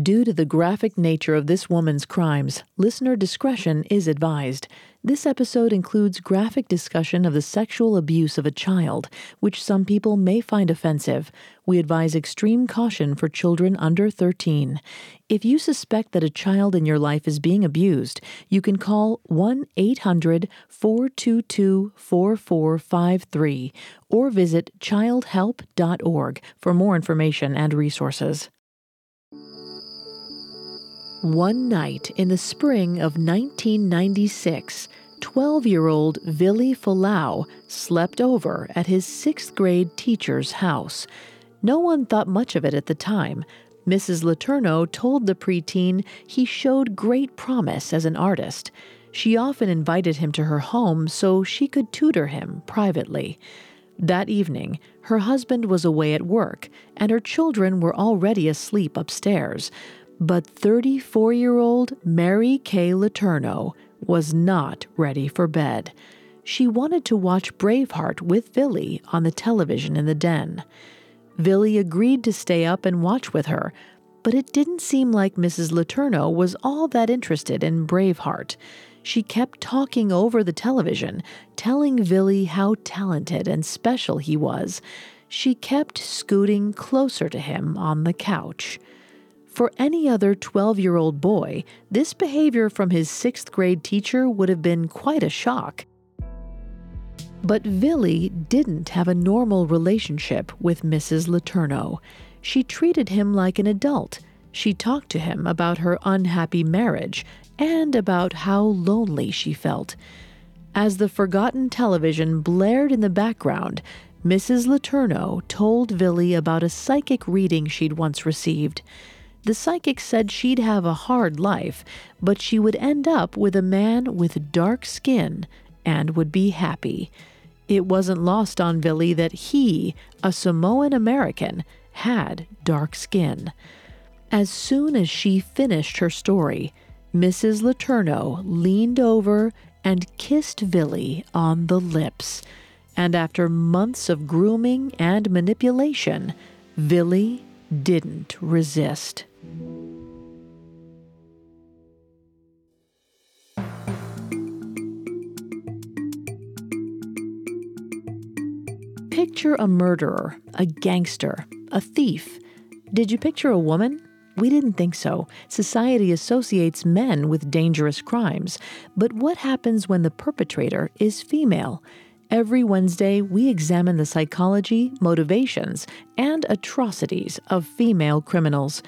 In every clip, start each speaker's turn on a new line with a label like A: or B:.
A: Due to the graphic nature of this woman's crimes, listener discretion is advised. This episode includes graphic discussion of the sexual abuse of a child, which some people may find offensive. We advise extreme caution for children under 13. If you suspect that a child in your life is being abused, you can call 1 800 422 4453 or visit childhelp.org for more information and resources. One night in the spring of 1996, 12 year old Vili Fualaau slept over at his sixth grade teacher's house. No one thought much of it at the time. Mrs. Letourneau told the preteen he showed great promise as an artist. She often invited him to her home so she could tutor him privately. That evening, her husband was away at work, and her children were already asleep upstairs. But 34 year old Mary Kay Letourneau was not ready for bed. She wanted to watch Braveheart with Vili on the television in the den. Vili agreed to stay up and watch with her, but it didn't seem like Mrs. Letourneau was all that interested in Braveheart. She kept talking over the television, telling Vili how talented and special he was. She kept scooting closer to him on the couch. For any other 12 year old boy, this behavior from his sixth grade teacher would have been quite a shock. But Vili didn't have a normal relationship with Mrs. Letourneau. She treated him like an adult. She talked to him about her unhappy marriage and about how lonely she felt. As the forgotten television blared in the background, Mrs. Letourneau told Vili about a psychic reading she'd once received. The psychic said she'd have a hard life, but she would end up with a man with dark skin and would be happy. It wasn't lost on Vili that he, a Samoan American, had dark skin. As soon as she finished her story, Mrs. Letourneau leaned over and kissed Vili on the lips. And after months of grooming and manipulation, Vili didn't resist. Picture a murderer, a gangster, a thief. Did you picture a woman? We didn't think so. Society associates men with dangerous crimes. But what happens when the perpetrator is female? Every Wednesday, we examine the psychology, motivations, and atrocities of female criminals.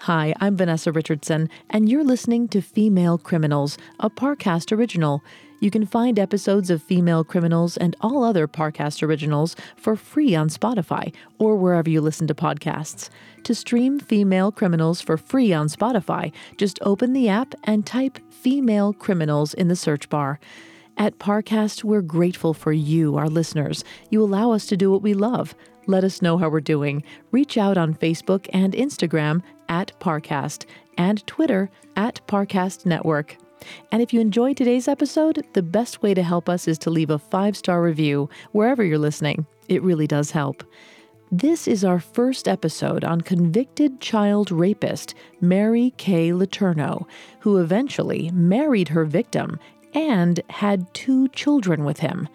A: Hi, I'm Vanessa Richardson, and you're listening to Female Criminals, a Parcast original. You can find episodes of Female Criminals and all other Parcast originals for free on Spotify or wherever you listen to podcasts. To stream Female Criminals for free on Spotify, just open the app and type Female Criminals in the search bar. At Parcast, we're grateful for you, our listeners. You allow us to do what we love. Let us know how we're doing. Reach out on Facebook and Instagram at Parcast and Twitter at Parcast Network. And if you enjoyed today's episode, the best way to help us is to leave a five star review wherever you're listening. It really does help. This is our first episode on convicted child rapist Mary Kay Letourneau, who eventually married her victim and had two children with him.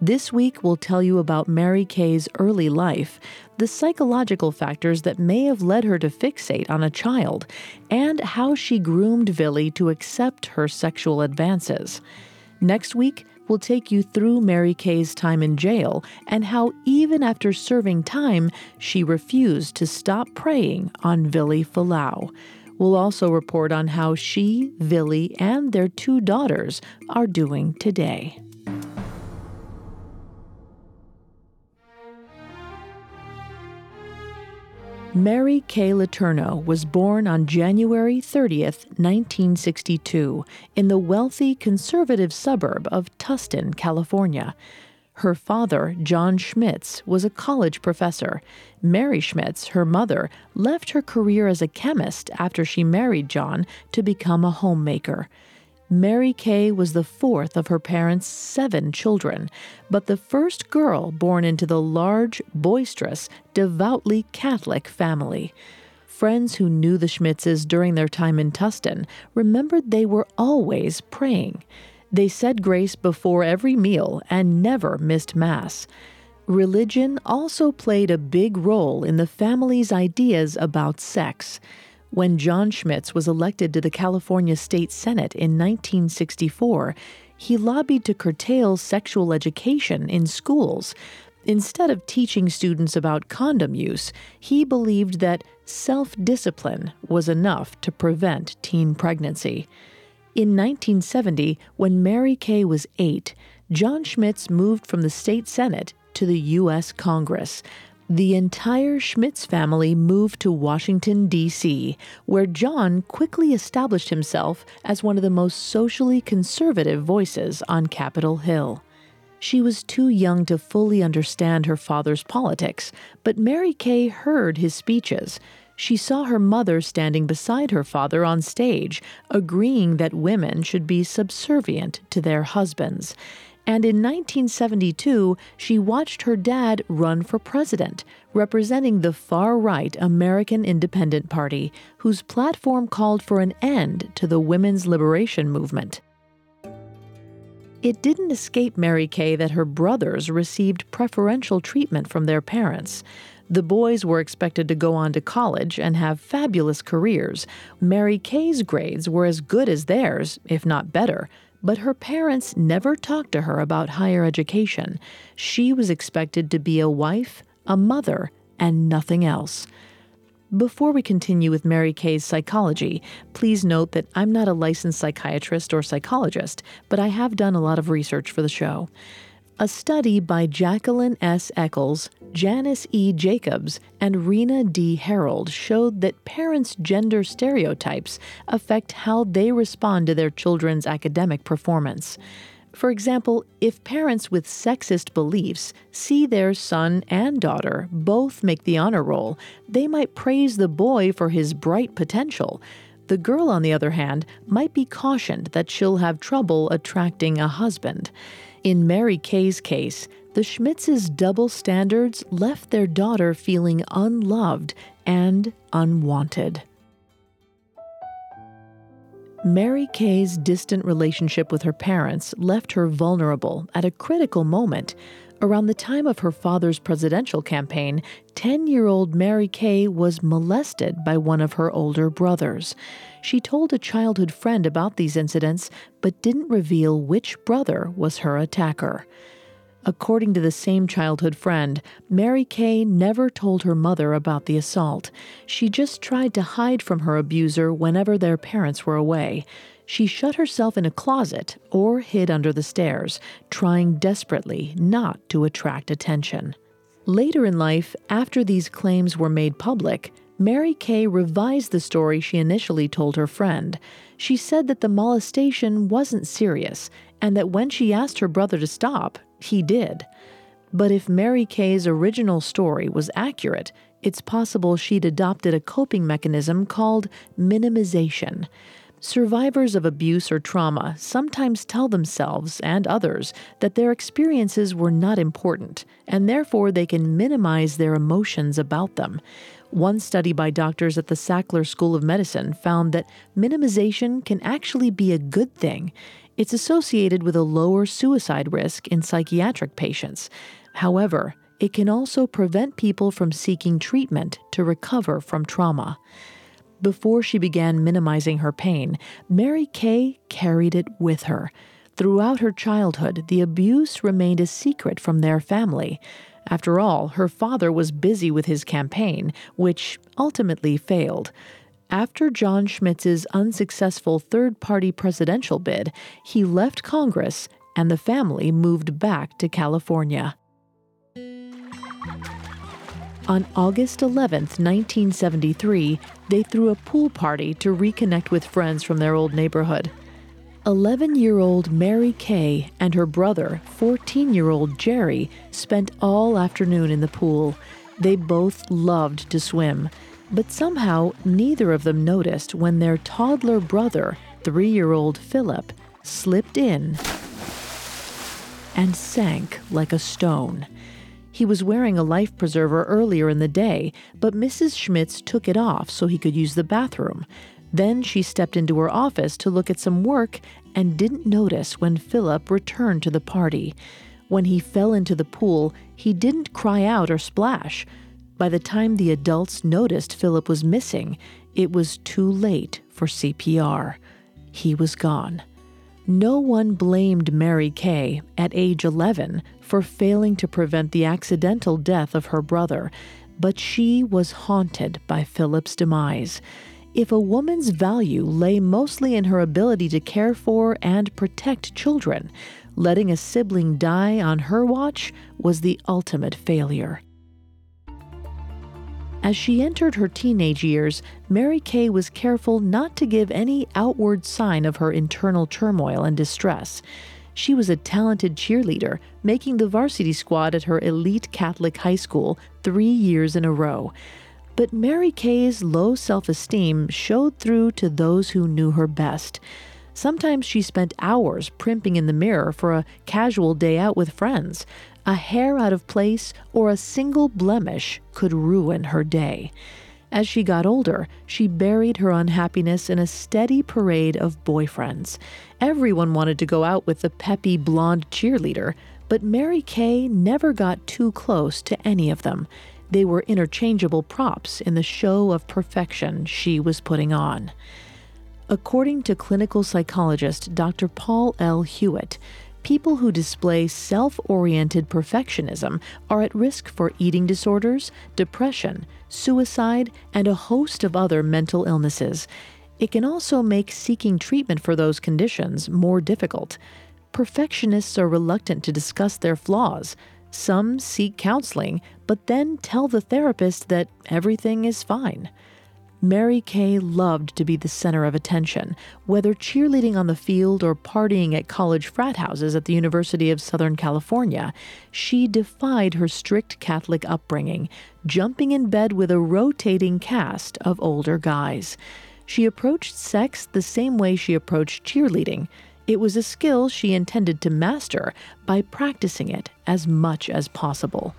A: This week, we'll tell you about Mary Kay's early life, the psychological factors that may have led her to fixate on a child, and how she groomed Vili to accept her sexual advances. Next week, we'll take you through Mary Kay's time in jail and how, even after serving time, she refused to stop preying on Vili Fualaau. We'll also report on how she, Vili, and their two daughters are doing today. Mary Kay Letourneau was born on January 30th, 1962, in the wealthy conservative suburb of Tustin, California. Her father, John Schmitz, was a college professor. Mary Schmitz, her mother, left her career as a chemist after she married John to become a homemaker. Mary Kay was the fourth of her parents' seven children, but the first girl born into the large, boisterous, devoutly Catholic family. Friends who knew the Schmitzes during their time in Tustin remembered they were always praying. They said grace before every meal and never missed Mass. Religion also played a big role in the family's ideas about sex. When John Schmitz was elected to the California State Senate in 1964, he lobbied to curtail sexual education in schools. Instead of teaching students about condom use, he believed that self discipline was enough to prevent teen pregnancy. In 1970, when Mary Kay was eight, John Schmitz moved from the state Senate to the U.S. Congress. The entire Schmitz family moved to Washington, D.C., where John quickly established himself as one of the most socially conservative voices on Capitol Hill. She was too young to fully understand her father's politics, but Mary Kay heard his speeches. She saw her mother standing beside her father on stage, agreeing that women should be subservient to their husbands. And in 1972, she watched her dad run for president, representing the far right American Independent Party, whose platform called for an end to the women's liberation movement. It didn't escape Mary Kay that her brothers received preferential treatment from their parents. The boys were expected to go on to college and have fabulous careers. Mary Kay's grades were as good as theirs, if not better, but her parents never talked to her about higher education. She was expected to be a wife, a mother, and nothing else. Before we continue with Mary Kay's psychology, please note that I'm not a licensed psychiatrist or psychologist, but I have done a lot of research for the show. A study by Jacquelynne S. Eccles, Janis E. Jacobs, and Rena D. Harold showed that parents' gender stereotypes affect how they respond to their children's academic performance. For example, if parents with sexist beliefs see their son and daughter both make the honor roll, they might praise the boy for his bright potential. The girl, on the other hand, might be cautioned that she'll have trouble attracting a husband. In Mary Kay's case, the Schmitzes' double standards left their daughter feeling unloved and unwanted. Mary Kay's distant relationship with her parents left her vulnerable at a critical moment. Around the time of her father's presidential campaign, 10 year old Mary Kay was molested by one of her older brothers. She told a childhood friend about these incidents, but didn't reveal which brother was her attacker. According to the same childhood friend, Mary Kay never told her mother about the assault. She just tried to hide from her abuser whenever their parents were away. She shut herself in a closet or hid under the stairs, trying desperately not to attract attention. Later in life, after these claims were made public, Mary Kay revised the story she initially told her friend. She said that the molestation wasn't serious and that when she asked her brother to stop, he did. But if Mary Kay's original story was accurate, it's possible she'd adopted a coping mechanism called minimization. Survivors of abuse or trauma sometimes tell themselves and others that their experiences were not important, and therefore they can minimize their emotions about them. One study by doctors at the Sackler School of Medicine found that minimization can actually be a good thing. It's associated with a lower suicide risk in psychiatric patients. However, it can also prevent people from seeking treatment to recover from trauma. Before she began minimizing her pain, Mary Kay carried it with her. Throughout her childhood, the abuse remained a secret from their family. After all, her father was busy with his campaign, which ultimately failed. After John Schmitz's unsuccessful third party presidential bid, he left Congress and the family moved back to California. On August 11, 1973, they threw a pool party to reconnect with friends from their old neighborhood. 11 year old Mary Kay and her brother, 14 year old Jerry, spent all afternoon in the pool. They both loved to swim. But somehow, neither of them noticed when their toddler brother, three year old Philip, slipped in and sank like a stone. He was wearing a life preserver earlier in the day, but Mrs. Schmitz took it off so he could use the bathroom. Then she stepped into her office to look at some work and didn't notice when Philip returned to the party. When he fell into the pool, he didn't cry out or splash. By the time the adults noticed Philip was missing, it was too late for CPR. He was gone. No one blamed Mary Kay at age 11 for failing to prevent the accidental death of her brother, but she was haunted by Philip's demise. If a woman's value lay mostly in her ability to care for and protect children, letting a sibling die on her watch was the ultimate failure. As she entered her teenage years, Mary Kay was careful not to give any outward sign of her internal turmoil and distress. She was a talented cheerleader, making the varsity squad at her elite Catholic high school three years in a row. But Mary Kay's low self esteem showed through to those who knew her best. Sometimes she spent hours primping in the mirror for a casual day out with friends. A hair out of place or a single blemish could ruin her day. As she got older, she buried her unhappiness in a steady parade of boyfriends. Everyone wanted to go out with the peppy blonde cheerleader, but Mary Kay never got too close to any of them. They were interchangeable props in the show of perfection she was putting on. According to clinical psychologist Dr. Paul L. Hewitt, people who display self oriented perfectionism are at risk for eating disorders, depression, suicide, and a host of other mental illnesses. It can also make seeking treatment for those conditions more difficult. Perfectionists are reluctant to discuss their flaws. Some seek counseling, but then tell the therapist that everything is fine. Mary Kay loved to be the center of attention, whether cheerleading on the field or partying at college frat houses at the University of Southern California. She defied her strict Catholic upbringing, jumping in bed with a rotating cast of older guys. She approached sex the same way she approached cheerleading. It was a skill she intended to master by practicing it as much as possible.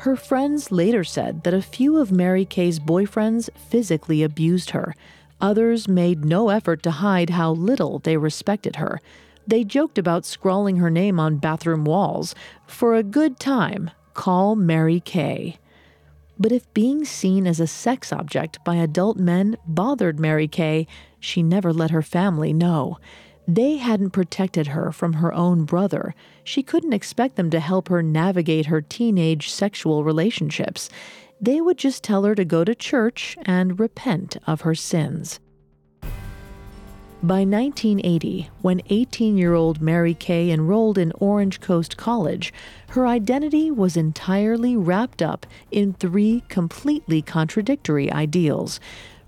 A: Her friends later said that a few of Mary Kay's boyfriends physically abused her. Others made no effort to hide how little they respected her. They joked about scrawling her name on bathroom walls. For a good time, call Mary Kay. But if being seen as a sex object by adult men bothered Mary Kay, she never let her family know. They hadn't protected her from her own brother. She couldn't expect them to help her navigate her teenage sexual relationships. They would just tell her to go to church and repent of her sins. By 1980, when 18 year old Mary Kay enrolled in Orange Coast College, her identity was entirely wrapped up in three completely contradictory ideals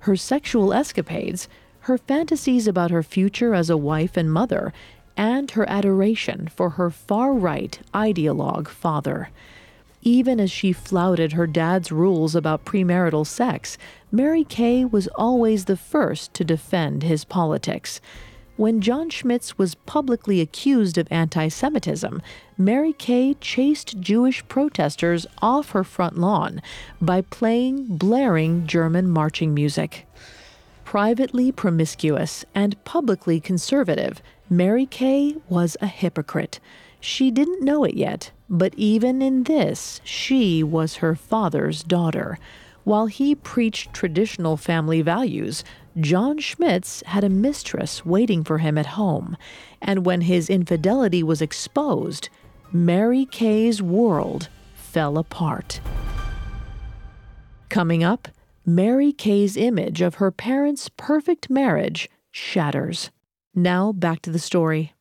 A: her sexual escapades, her fantasies about her future as a wife and mother, and her adoration for her far right ideologue father. Even as she flouted her dad's rules about premarital sex, Mary Kay was always the first to defend his politics. When John Schmitz was publicly accused of anti Semitism, Mary Kay chased Jewish protesters off her front lawn by playing blaring German marching music privately promiscuous and publicly conservative, Mary Kay was a hypocrite. She didn't know it yet, but even in this, she was her father's daughter. While he preached traditional family values, John Schmitz had a mistress waiting for him at home. And when his infidelity was exposed, Mary Kay's world fell apart. Coming up, Mary Kay's image of her parents' perfect marriage shatters. Now back to the story.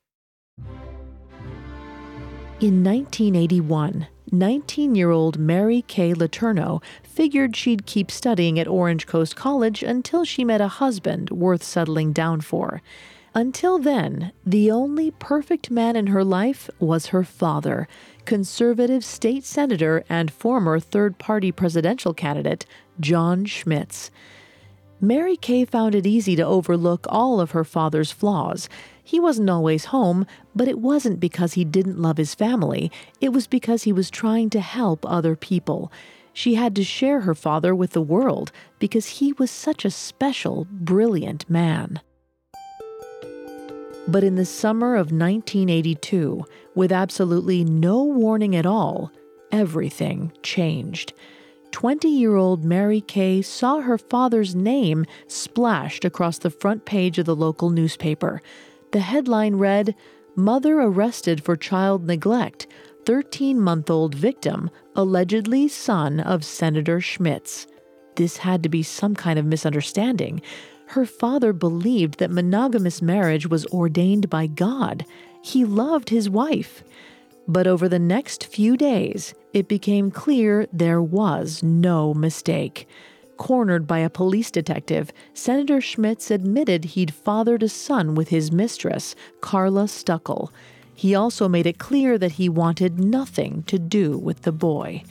A: In 1981, 19 year old Mary Kay Letourneau figured she'd keep studying at Orange Coast College until she met a husband worth settling down for. Until then, the only perfect man in her life was her father, conservative state senator and former third party presidential candidate John Schmitz. Mary Kay found it easy to overlook all of her father's flaws. He wasn't always home, but it wasn't because he didn't love his family, it was because he was trying to help other people. She had to share her father with the world because he was such a special, brilliant man. But in the summer of 1982, with absolutely no warning at all, everything changed. 20 year old Mary Kay saw her father's name splashed across the front page of the local newspaper. The headline read Mother arrested for child neglect, 13 month old victim, allegedly son of Senator Schmitz. This had to be some kind of misunderstanding. Her father believed that monogamous marriage was ordained by God. He loved his wife. But over the next few days, it became clear there was no mistake. Cornered by a police detective, Senator Schmitz admitted he'd fathered a son with his mistress, Carla Stuckle. He also made it clear that he wanted nothing to do with the boy.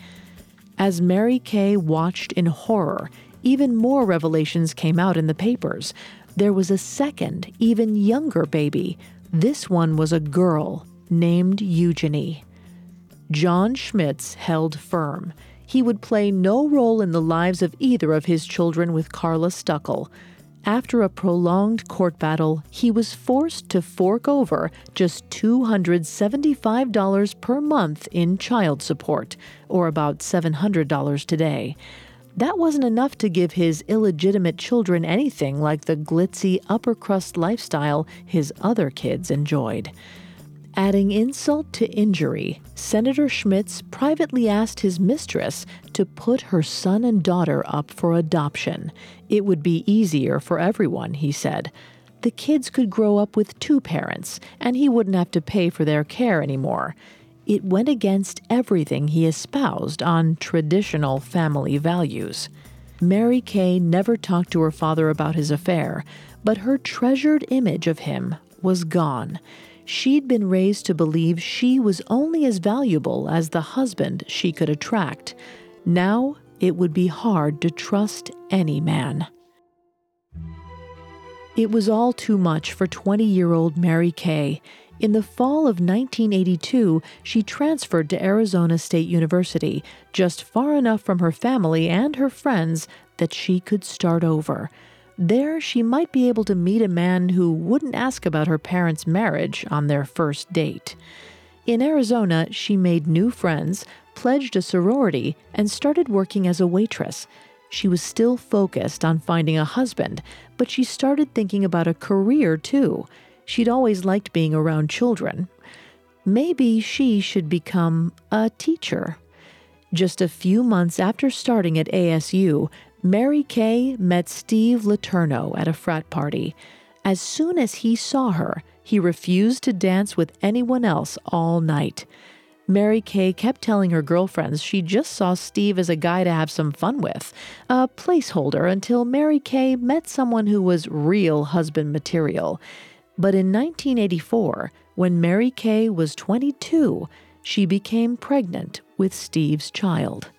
A: As Mary Kay watched in horror, even more revelations came out in the papers. There was a second, even younger baby. This one was a girl named Eugenie. John Schmitz held firm. He would play no role in the lives of either of his children with Carla Stuckle. After a prolonged court battle, he was forced to fork over just $275 per month in child support, or about $700 today. That wasn't enough to give his illegitimate children anything like the glitzy upper crust lifestyle his other kids enjoyed. Adding insult to injury, Senator Schmitz privately asked his mistress to put her son and daughter up for adoption. It would be easier for everyone, he said. The kids could grow up with two parents, and he wouldn't have to pay for their care anymore. It went against everything he espoused on traditional family values. Mary Kay never talked to her father about his affair, but her treasured image of him was gone she'd been raised to believe she was only as valuable as the husband she could attract. Now it would be hard to trust any man. It was all too much for 20 year old Mary Kay. In the fall of 1982, she transferred to Arizona State University, just far enough from her family and her friends that she could start over. There, she might be able to meet a man who wouldn't ask about her parents' marriage on their first date. In Arizona, she made new friends, pledged a sorority, and started working as a waitress. She was still focused on finding a husband, but she started thinking about a career too. She'd always liked being around children. Maybe she should become a teacher. Just a few months after starting at ASU, Mary Kay met Steve Letourneau at a frat party. As soon as he saw her, he refused to dance with anyone else all night. Mary Kay kept telling her girlfriends she just saw Steve as a guy to have some fun with, a placeholder until Mary Kay met someone who was real husband material. But in 1984, when Mary Kay was 22, she became pregnant with Steve's child.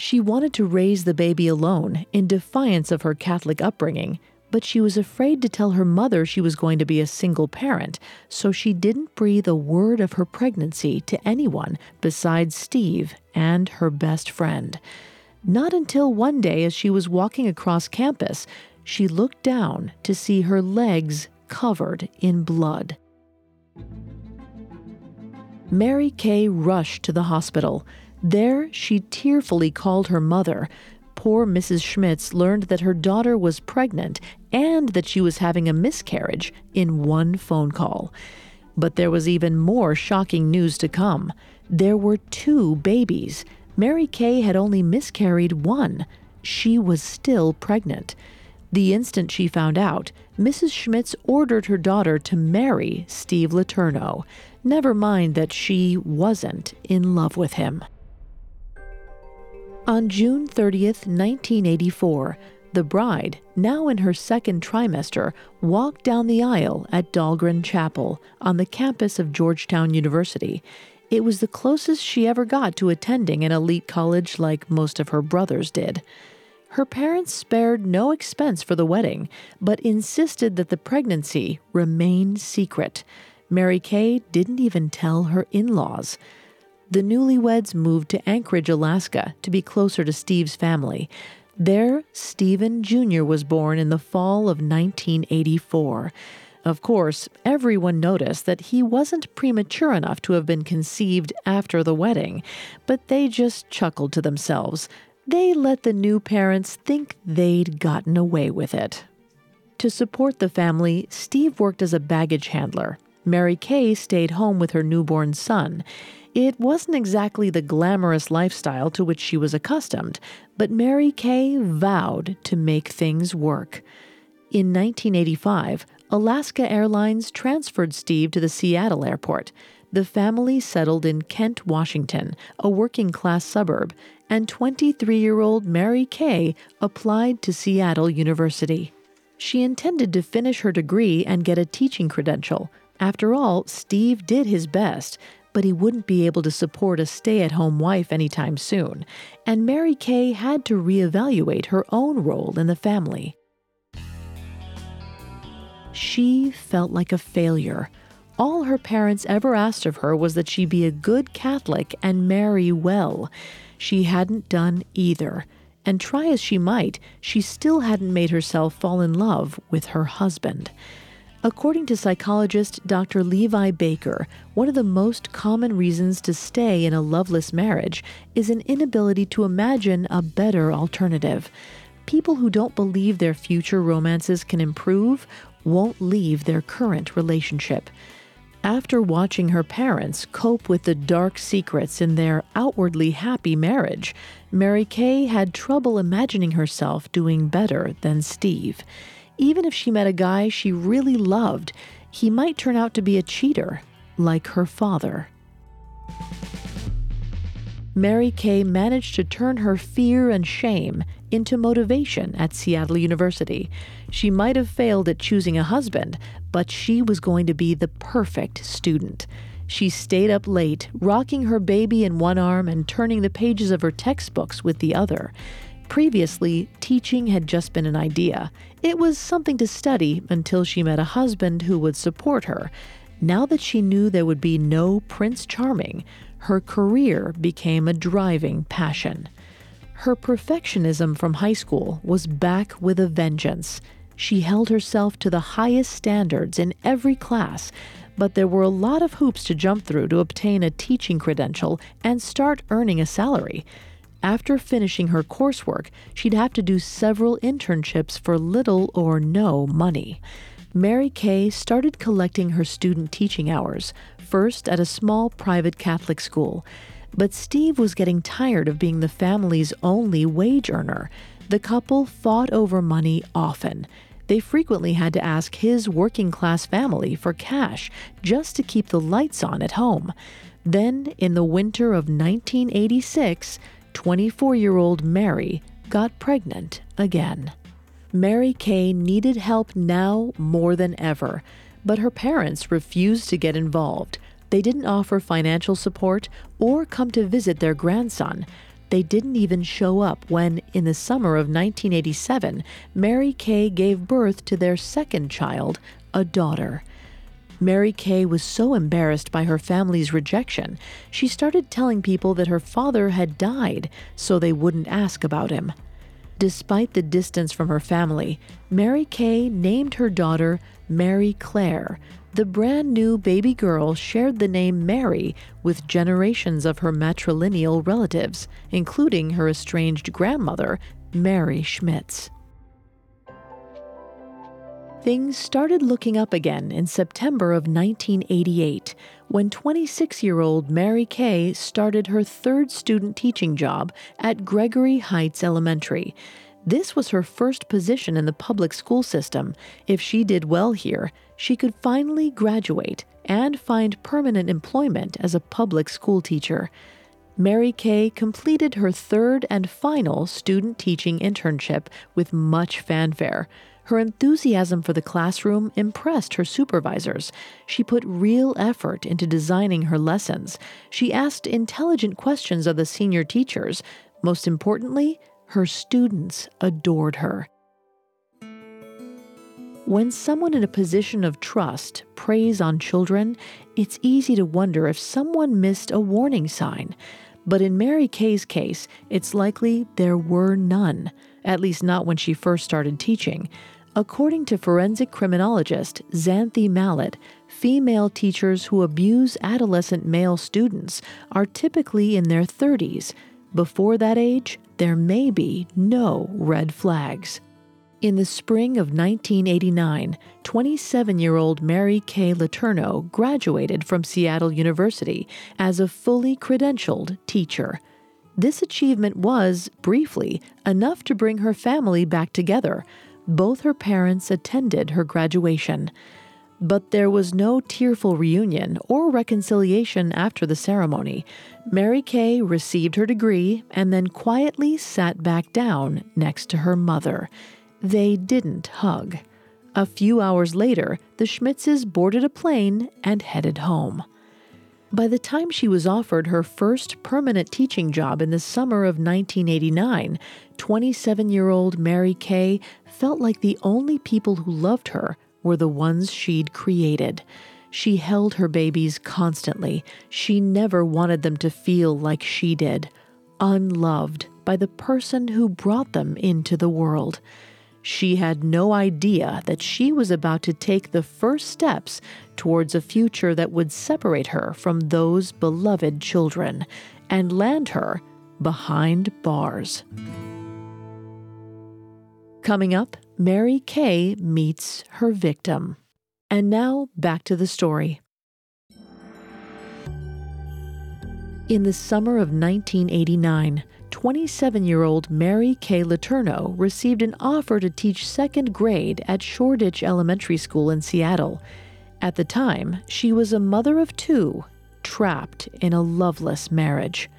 A: She wanted to raise the baby alone in defiance of her Catholic upbringing, but she was afraid to tell her mother she was going to be a single parent, so she didn't breathe a word of her pregnancy to anyone besides Steve and her best friend. Not until one day, as she was walking across campus, she looked down to see her legs covered in blood. Mary Kay rushed to the hospital. There, she tearfully called her mother. Poor Mrs. Schmitz learned that her daughter was pregnant and that she was having a miscarriage in one phone call. But there was even more shocking news to come. There were two babies. Mary Kay had only miscarried one. She was still pregnant. The instant she found out, Mrs. Schmitz ordered her daughter to marry Steve Letourneau. Never mind that she wasn't in love with him. On June 30th, 1984, the bride, now in her second trimester, walked down the aisle at Dahlgren Chapel on the campus of Georgetown University. It was the closest she ever got to attending an elite college like most of her brothers did. Her parents spared no expense for the wedding, but insisted that the pregnancy remain secret. Mary Kay didn't even tell her in laws. The newlyweds moved to Anchorage, Alaska to be closer to Steve's family. There, Stephen Jr. was born in the fall of 1984. Of course, everyone noticed that he wasn't premature enough to have been conceived after the wedding, but they just chuckled to themselves they let the new parents think they'd gotten away with it. To support the family, Steve worked as a baggage handler. Mary Kay stayed home with her newborn son. It wasn't exactly the glamorous lifestyle to which she was accustomed, but Mary Kay vowed to make things work. In 1985, Alaska Airlines transferred Steve to the Seattle airport. The family settled in Kent, Washington, a working class suburb, and 23 year old Mary Kay applied to Seattle University. She intended to finish her degree and get a teaching credential. After all, Steve did his best, but he wouldn't be able to support a stay at home wife anytime soon, and Mary Kay had to reevaluate her own role in the family. She felt like a failure. All her parents ever asked of her was that she be a good Catholic and marry well. She hadn't done either, and try as she might, she still hadn't made herself fall in love with her husband. According to psychologist Dr. Levi Baker, one of the most common reasons to stay in a loveless marriage is an inability to imagine a better alternative. People who don't believe their future romances can improve won't leave their current relationship. After watching her parents cope with the dark secrets in their outwardly happy marriage, Mary Kay had trouble imagining herself doing better than Steve. Even if she met a guy she really loved, he might turn out to be a cheater, like her father. Mary Kay managed to turn her fear and shame into motivation at Seattle University. She might have failed at choosing a husband, but she was going to be the perfect student. She stayed up late, rocking her baby in one arm and turning the pages of her textbooks with the other. Previously, teaching had just been an idea. It was something to study until she met a husband who would support her. Now that she knew there would be no Prince Charming, her career became a driving passion. Her perfectionism from high school was back with a vengeance. She held herself to the highest standards in every class, but there were a lot of hoops to jump through to obtain a teaching credential and start earning a salary. After finishing her coursework, she'd have to do several internships for little or no money. Mary Kay started collecting her student teaching hours, first at a small private Catholic school. But Steve was getting tired of being the family's only wage earner. The couple fought over money often. They frequently had to ask his working class family for cash just to keep the lights on at home. Then, in the winter of 1986, 24 year old Mary got pregnant again. Mary Kay needed help now more than ever, but her parents refused to get involved. They didn't offer financial support or come to visit their grandson. They didn't even show up when, in the summer of 1987, Mary Kay gave birth to their second child, a daughter. Mary Kay was so embarrassed by her family's rejection, she started telling people that her father had died so they wouldn't ask about him. Despite the distance from her family, Mary Kay named her daughter Mary Claire, the brand new baby girl shared the name Mary with generations of her matrilineal relatives, including her estranged grandmother, Mary Schmitz. Things started looking up again in September of 1988 when 26 year old Mary Kay started her third student teaching job at Gregory Heights Elementary. This was her first position in the public school system. If she did well here, she could finally graduate and find permanent employment as a public school teacher. Mary Kay completed her third and final student teaching internship with much fanfare. Her enthusiasm for the classroom impressed her supervisors. She put real effort into designing her lessons. She asked intelligent questions of the senior teachers. Most importantly, her students adored her. When someone in a position of trust preys on children, it's easy to wonder if someone missed a warning sign. But in Mary Kay's case, it's likely there were none, at least not when she first started teaching. According to forensic criminologist Xanthé Mallett, female teachers who abuse adolescent male students are typically in their 30s. Before that age, there may be no red flags. In the spring of 1989, 27 year old Mary Kay Letourneau graduated from Seattle University as a fully credentialed teacher. This achievement was, briefly, enough to bring her family back together. Both her parents attended her graduation. But there was no tearful reunion or reconciliation after the ceremony. Mary Kay received her degree and then quietly sat back down next to her mother. They didn't hug. A few hours later, the Schmitzes boarded a plane and headed home. By the time she was offered her first permanent teaching job in the summer of 1989, 27 year old Mary Kay felt like the only people who loved her were the ones she'd created. She held her babies constantly. She never wanted them to feel like she did, unloved by the person who brought them into the world. She had no idea that she was about to take the first steps towards a future that would separate her from those beloved children and land her behind bars. Coming up, Mary Kay meets her victim. And now back to the story. In the summer of 1989, 27 year old Mary Kay Letourneau received an offer to teach second grade at Shoreditch Elementary School in Seattle. At the time, she was a mother of two, trapped in a loveless marriage.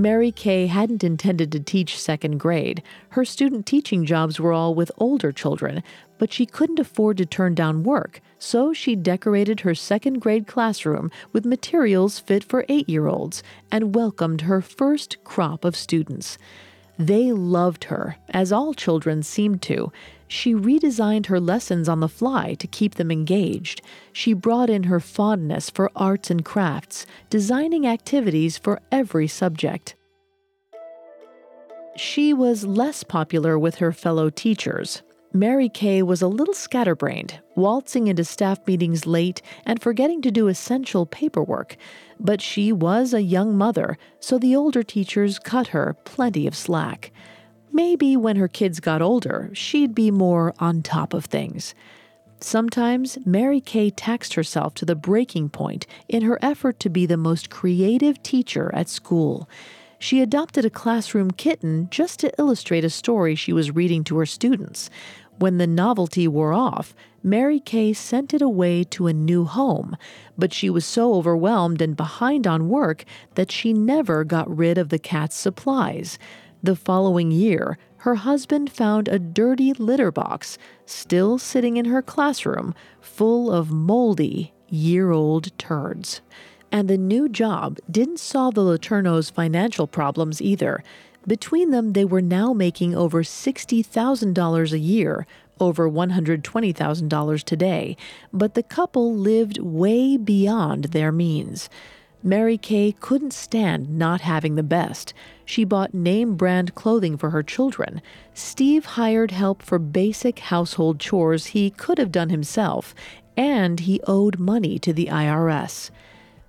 A: Mary Kay hadn't intended to teach second grade. Her student teaching jobs were all with older children, but she couldn't afford to turn down work, so she decorated her second grade classroom with materials fit for eight year olds and welcomed her first crop of students. They loved her, as all children seemed to. She redesigned her lessons on the fly to keep them engaged. She brought in her fondness for arts and crafts, designing activities for every subject. She was less popular with her fellow teachers. Mary Kay was a little scatterbrained, waltzing into staff meetings late and forgetting to do essential paperwork. But she was a young mother, so the older teachers cut her plenty of slack. Maybe when her kids got older, she'd be more on top of things. Sometimes Mary Kay taxed herself to the breaking point in her effort to be the most creative teacher at school. She adopted a classroom kitten just to illustrate a story she was reading to her students. When the novelty wore off, Mary Kay sent it away to a new home, but she was so overwhelmed and behind on work that she never got rid of the cat's supplies. The following year, her husband found a dirty litter box still sitting in her classroom full of moldy, year old turds. And the new job didn't solve the Letourneau's financial problems either. Between them, they were now making over $60,000 a year, over $120,000 today, but the couple lived way beyond their means. Mary Kay couldn't stand not having the best. She bought name brand clothing for her children. Steve hired help for basic household chores he could have done himself, and he owed money to the IRS.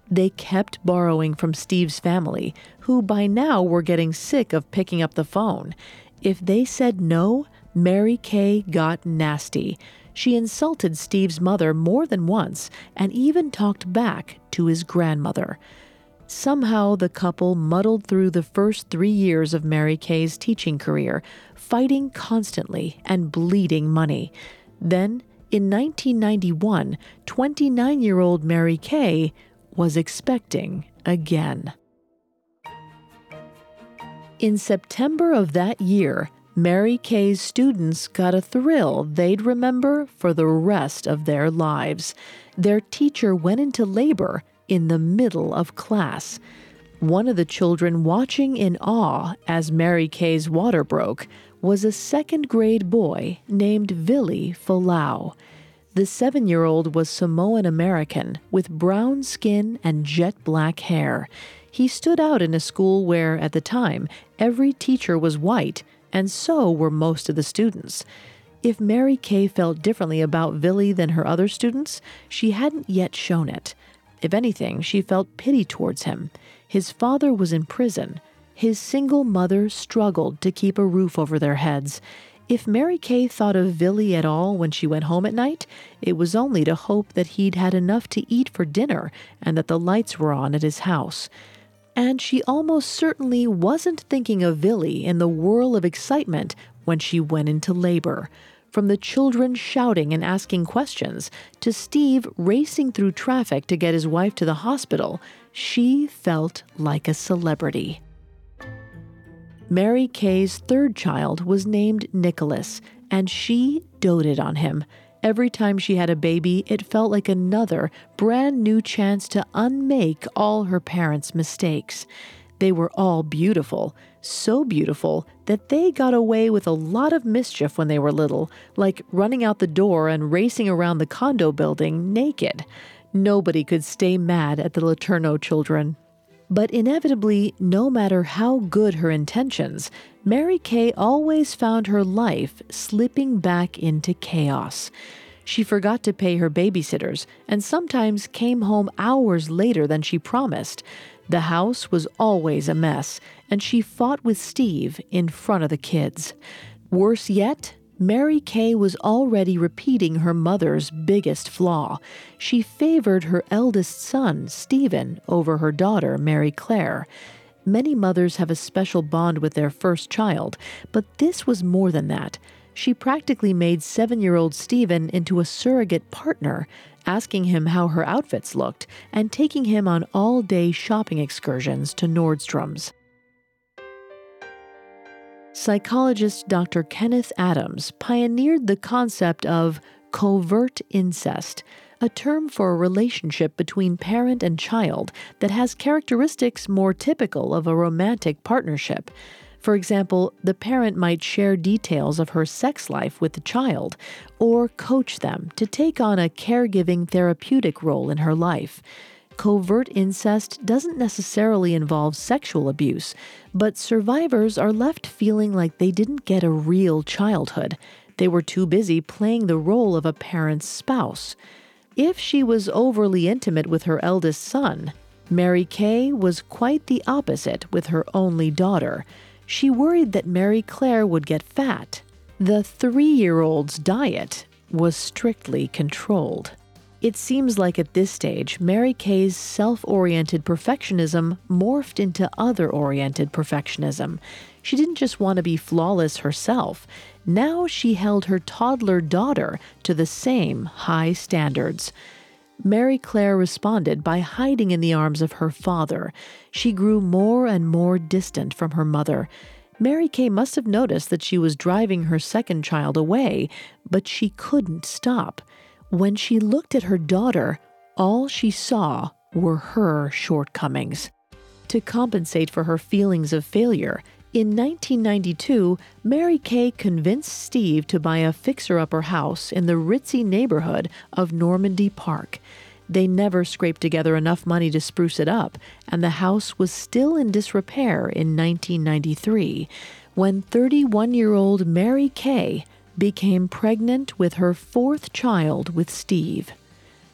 A: They kept borrowing from Steve's family, who by now were getting sick of picking up the phone. If they said no, Mary Kay got nasty. She insulted Steve's mother more than once and even talked back to his grandmother. Somehow, the couple muddled through the first three years of Mary Kay's teaching career, fighting constantly and bleeding money. Then, in 1991, 29 year old Mary Kay was expecting again. In September of that year, Mary Kay's students got a thrill they'd remember for the rest of their lives. Their teacher went into labor in the middle of class. One of the children watching in awe as Mary Kay's water broke was a second grade boy named Vili Fualaau. The seven year old was Samoan American with brown skin and jet black hair. He stood out in a school where, at the time, every teacher was white, and so were most of the students. If Mary Kay felt differently about Vili than her other students, she hadn't yet shown it. If anything, she felt pity towards him. His father was in prison. His single mother struggled to keep a roof over their heads. If Mary Kay thought of Vili at all when she went home at night, it was only to hope that he'd had enough to eat for dinner and that the lights were on at his house. And she almost certainly wasn't thinking of Vili in the whirl of excitement when she went into labor. From the children shouting and asking questions to Steve racing through traffic to get his wife to the hospital, she felt like a celebrity. Mary Kay's third child was named Nicholas, and she doted on him. Every time she had a baby, it felt like another brand new chance to unmake all her parents' mistakes. They were all beautiful, so beautiful that they got away with a lot of mischief when they were little, like running out the door and racing around the condo building naked. Nobody could stay mad at the Letourneau children. But inevitably, no matter how good her intentions, Mary Kay always found her life slipping back into chaos. She forgot to pay her babysitters and sometimes came home hours later than she promised. The house was always a mess, and she fought with Steve in front of the kids. Worse yet, Mary Kay was already repeating her mother's biggest flaw. She favored her eldest son, Stephen, over her daughter, Mary Claire. Many mothers have a special bond with their first child, but this was more than that. She practically made seven year old Stephen into a surrogate partner, asking him how her outfits looked and taking him on all day shopping excursions to Nordstrom's. Psychologist Dr. Kenneth Adams pioneered the concept of covert incest, a term for a relationship between parent and child that has characteristics more typical of a romantic partnership. For example, the parent might share details of her sex life with the child or coach them to take on a caregiving therapeutic role in her life. Covert incest doesn't necessarily involve sexual abuse, but survivors are left feeling like they didn't get a real childhood. They were too busy playing the role of a parent's spouse. If she was overly intimate with her eldest son, Mary Kay was quite the opposite with her only daughter. She worried that Mary Claire would get fat. The three year old's diet was strictly controlled. It seems like at this stage, Mary Kay's self oriented perfectionism morphed into other oriented perfectionism. She didn't just want to be flawless herself, now she held her toddler daughter to the same high standards. Mary Claire responded by hiding in the arms of her father. She grew more and more distant from her mother. Mary Kay must have noticed that she was driving her second child away, but she couldn't stop. When she looked at her daughter, all she saw were her shortcomings. To compensate for her feelings of failure, in 1992, Mary Kay convinced Steve to buy a fixer upper house in the ritzy neighborhood of Normandy Park. They never scraped together enough money to spruce it up, and the house was still in disrepair in 1993 when 31 year old Mary Kay became pregnant with her fourth child with Steve.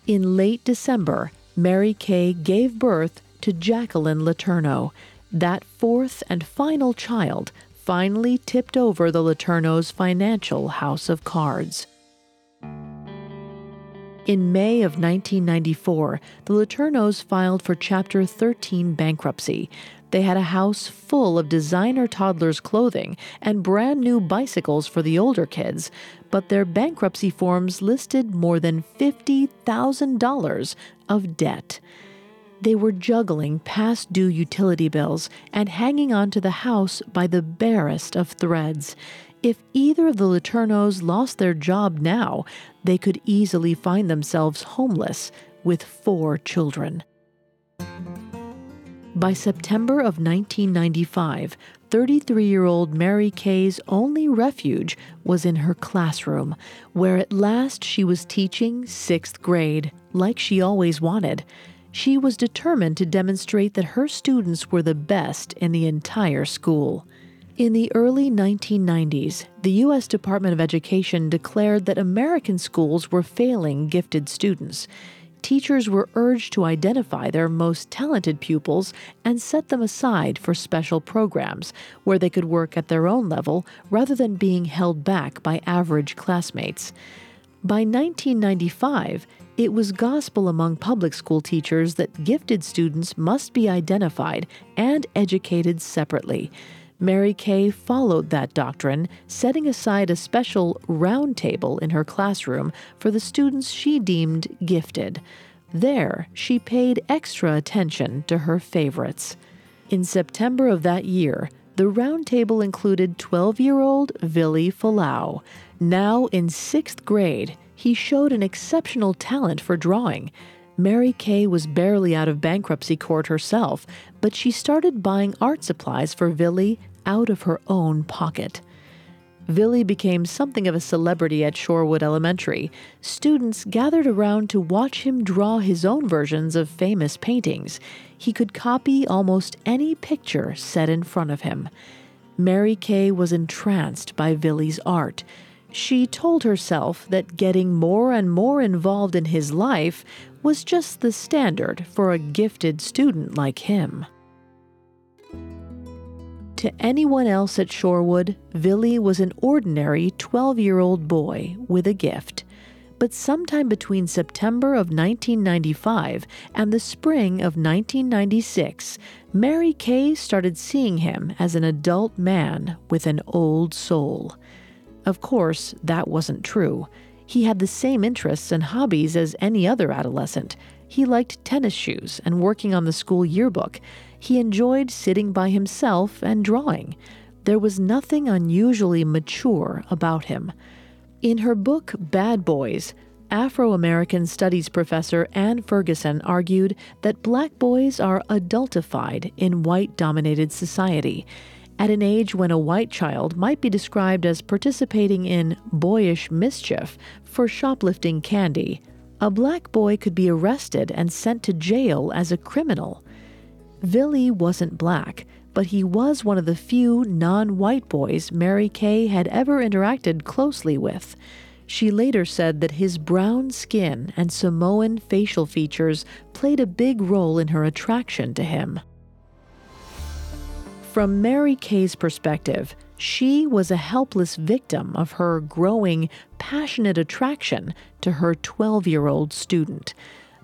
A: In late December, Mary Kay gave birth to Jacquelynne Letourneau. That fourth and final child finally tipped over the Letourneau's financial house of cards. In May of 1994, the Letourneaus filed for Chapter 13 bankruptcy. They had a house full of designer toddlers' clothing and brand new bicycles for the older kids, but their bankruptcy forms listed more than $50,000 of debt. They were juggling past due utility bills and hanging on to the house by the barest of threads. If either of the Letourneaus lost their job now, they could easily find themselves homeless with four children. By September of 1995, 33 year old Mary Kay's only refuge was in her classroom, where at last she was teaching sixth grade, like she always wanted. She was determined to demonstrate that her students were the best in the entire school. In the early 1990s, the U.S. Department of Education declared that American schools were failing gifted students teachers were urged to identify their most talented pupils and set them aside for special programs where they could work at their own level rather than being held back by average classmates. By 1995, it was gospel among public school teachers that gifted students must be identified and educated separately. Mary Kay followed that doctrine, setting aside a special round table in her classroom for the students she deemed gifted. There, she paid extra attention to her favorites. In September of that year, the round table included 12 year old Vili Fualaau. Now in sixth grade, he showed an exceptional talent for drawing. Mary Kay was barely out of bankruptcy court herself, but she started buying art supplies for Vili out of her own pocket. Vili became something of a celebrity at Shorewood Elementary. Students gathered around to watch him draw his own versions of famous paintings. He could copy almost any picture set in front of him. Mary Kay was entranced by Vili's art. She told herself that getting more and more involved in his life was just the standard for a gifted student like him. To anyone else at Shorewood, Vili was an ordinary 12 year old boy with a gift. But sometime between September of 1995 and the spring of 1996, Mary Kay started seeing him as an adult man with an old soul. Of course, that wasn't true. He had the same interests and hobbies as any other adolescent. He liked tennis shoes and working on the school yearbook. He enjoyed sitting by himself and drawing. There was nothing unusually mature about him. In her book Bad Boys, Afro American Studies professor Ann Ferguson argued that black boys are adultified in white dominated society at an age when a white child might be described as participating in boyish mischief for shoplifting candy, a black boy could be arrested and sent to jail as a criminal. Vili wasn't black, but he was one of the few non white boys Mary Kay had ever interacted closely with. She later said that his brown skin and Samoan facial features played a big role in her attraction to him. From Mary Kay's perspective, she was a helpless victim of her growing, passionate attraction to her 12 year old student.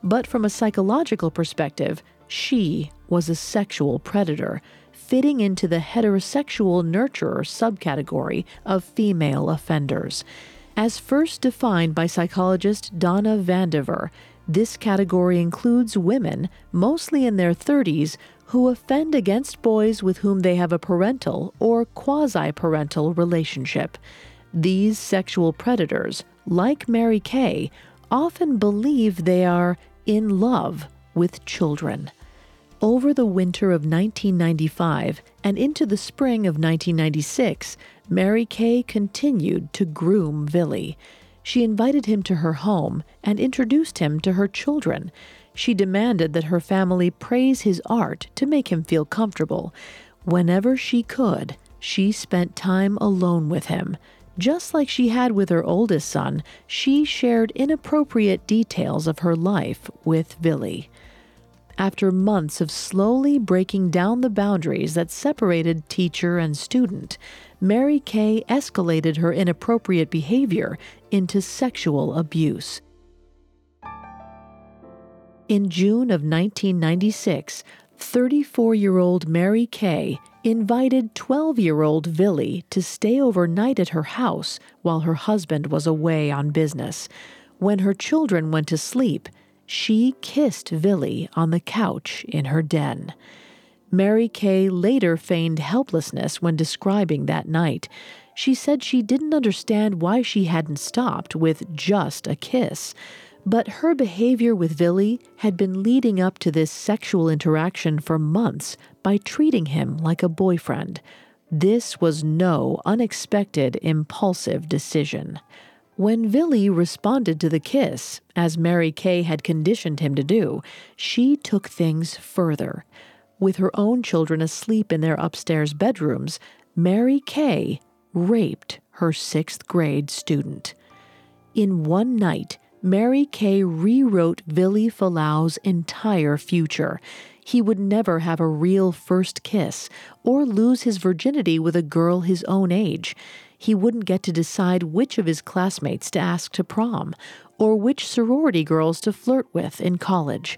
A: But from a psychological perspective, she was a sexual predator, fitting into the heterosexual nurturer subcategory of female offenders. As first defined by psychologist Donna Vandiver, this category includes women, mostly in their 30s, who offend against boys with whom they have a parental or quasi parental relationship. These sexual predators, like Mary Kay, often believe they are in love with children. Over the winter of 1995 and into the spring of 1996, Mary Kay continued to groom Vili. She invited him to her home and introduced him to her children. She demanded that her family praise his art to make him feel comfortable. Whenever she could, she spent time alone with him. Just like she had with her oldest son, she shared inappropriate details of her life with Vili. After months of slowly breaking down the boundaries that separated teacher and student, Mary Kay escalated her inappropriate behavior into sexual abuse. In June of 1996, 34 year old Mary Kay invited 12 year old Vili to stay overnight at her house while her husband was away on business. When her children went to sleep, she kissed Vili on the couch in her den. Mary Kay later feigned helplessness when describing that night. She said she didn't understand why she hadn't stopped with just a kiss. But her behavior with Vili had been leading up to this sexual interaction for months by treating him like a boyfriend. This was no unexpected, impulsive decision. When Vili responded to the kiss, as Mary Kay had conditioned him to do, she took things further. With her own children asleep in their upstairs bedrooms, Mary Kay raped her sixth grade student. In one night, Mary Kay rewrote Vili Fualaau's entire future. He would never have a real first kiss or lose his virginity with a girl his own age. He wouldn't get to decide which of his classmates to ask to prom or which sorority girls to flirt with in college.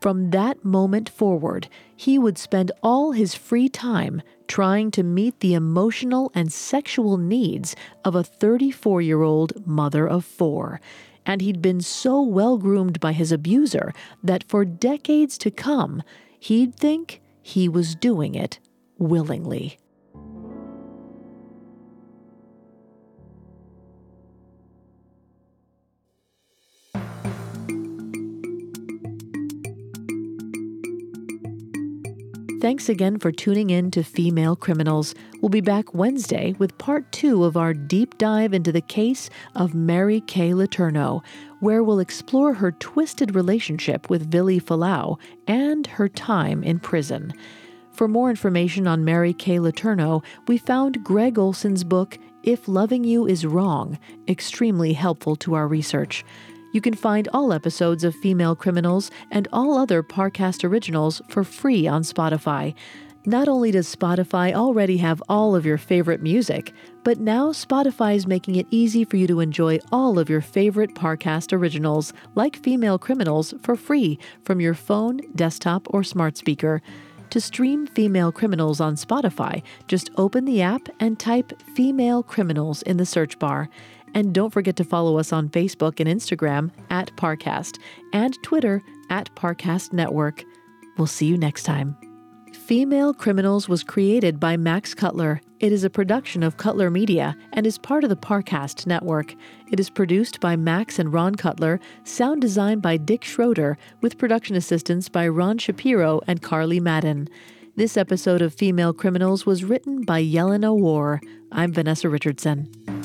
A: From that moment forward, he would spend all his free time trying to meet the emotional and sexual needs of a 34 year old mother of four and he'd been so well groomed by his abuser that for decades to come, he'd think he was doing it willingly. Thanks again for tuning in to Female Criminals. We'll be back Wednesday with part two of our deep dive into the case of Mary Kay Letourneau, where we'll explore her twisted relationship with Vili Fualaau and her time in prison. For more information on Mary Kay Letourneau, we found Gregg Olsen's book, If Loving You Is Wrong, extremely helpful to our research. You can find all episodes of Female Criminals and all other Parcast originals for free on Spotify. Not only does Spotify already have all of your favorite music, but now Spotify is making it easy for you to enjoy all of your favorite Parcast originals, like Female Criminals, for free from your phone, desktop, or smart speaker. To stream Female Criminals on Spotify, just open the app and type Female Criminals in the search bar. And don't forget to follow us on Facebook and Instagram at Parcast and Twitter at Parcast Network. We'll see you next time. Female Criminals was created by Max Cutler. It is a production of Cutler Media and is part of the Parcast network. It is produced by Max and Ron Cutler, sound designed by Dick Schroeder, with production assistance by Ron Shapiro and Carly Madden. This episode of Female Criminals was written by Yelena War. I'm Vanessa Richardson.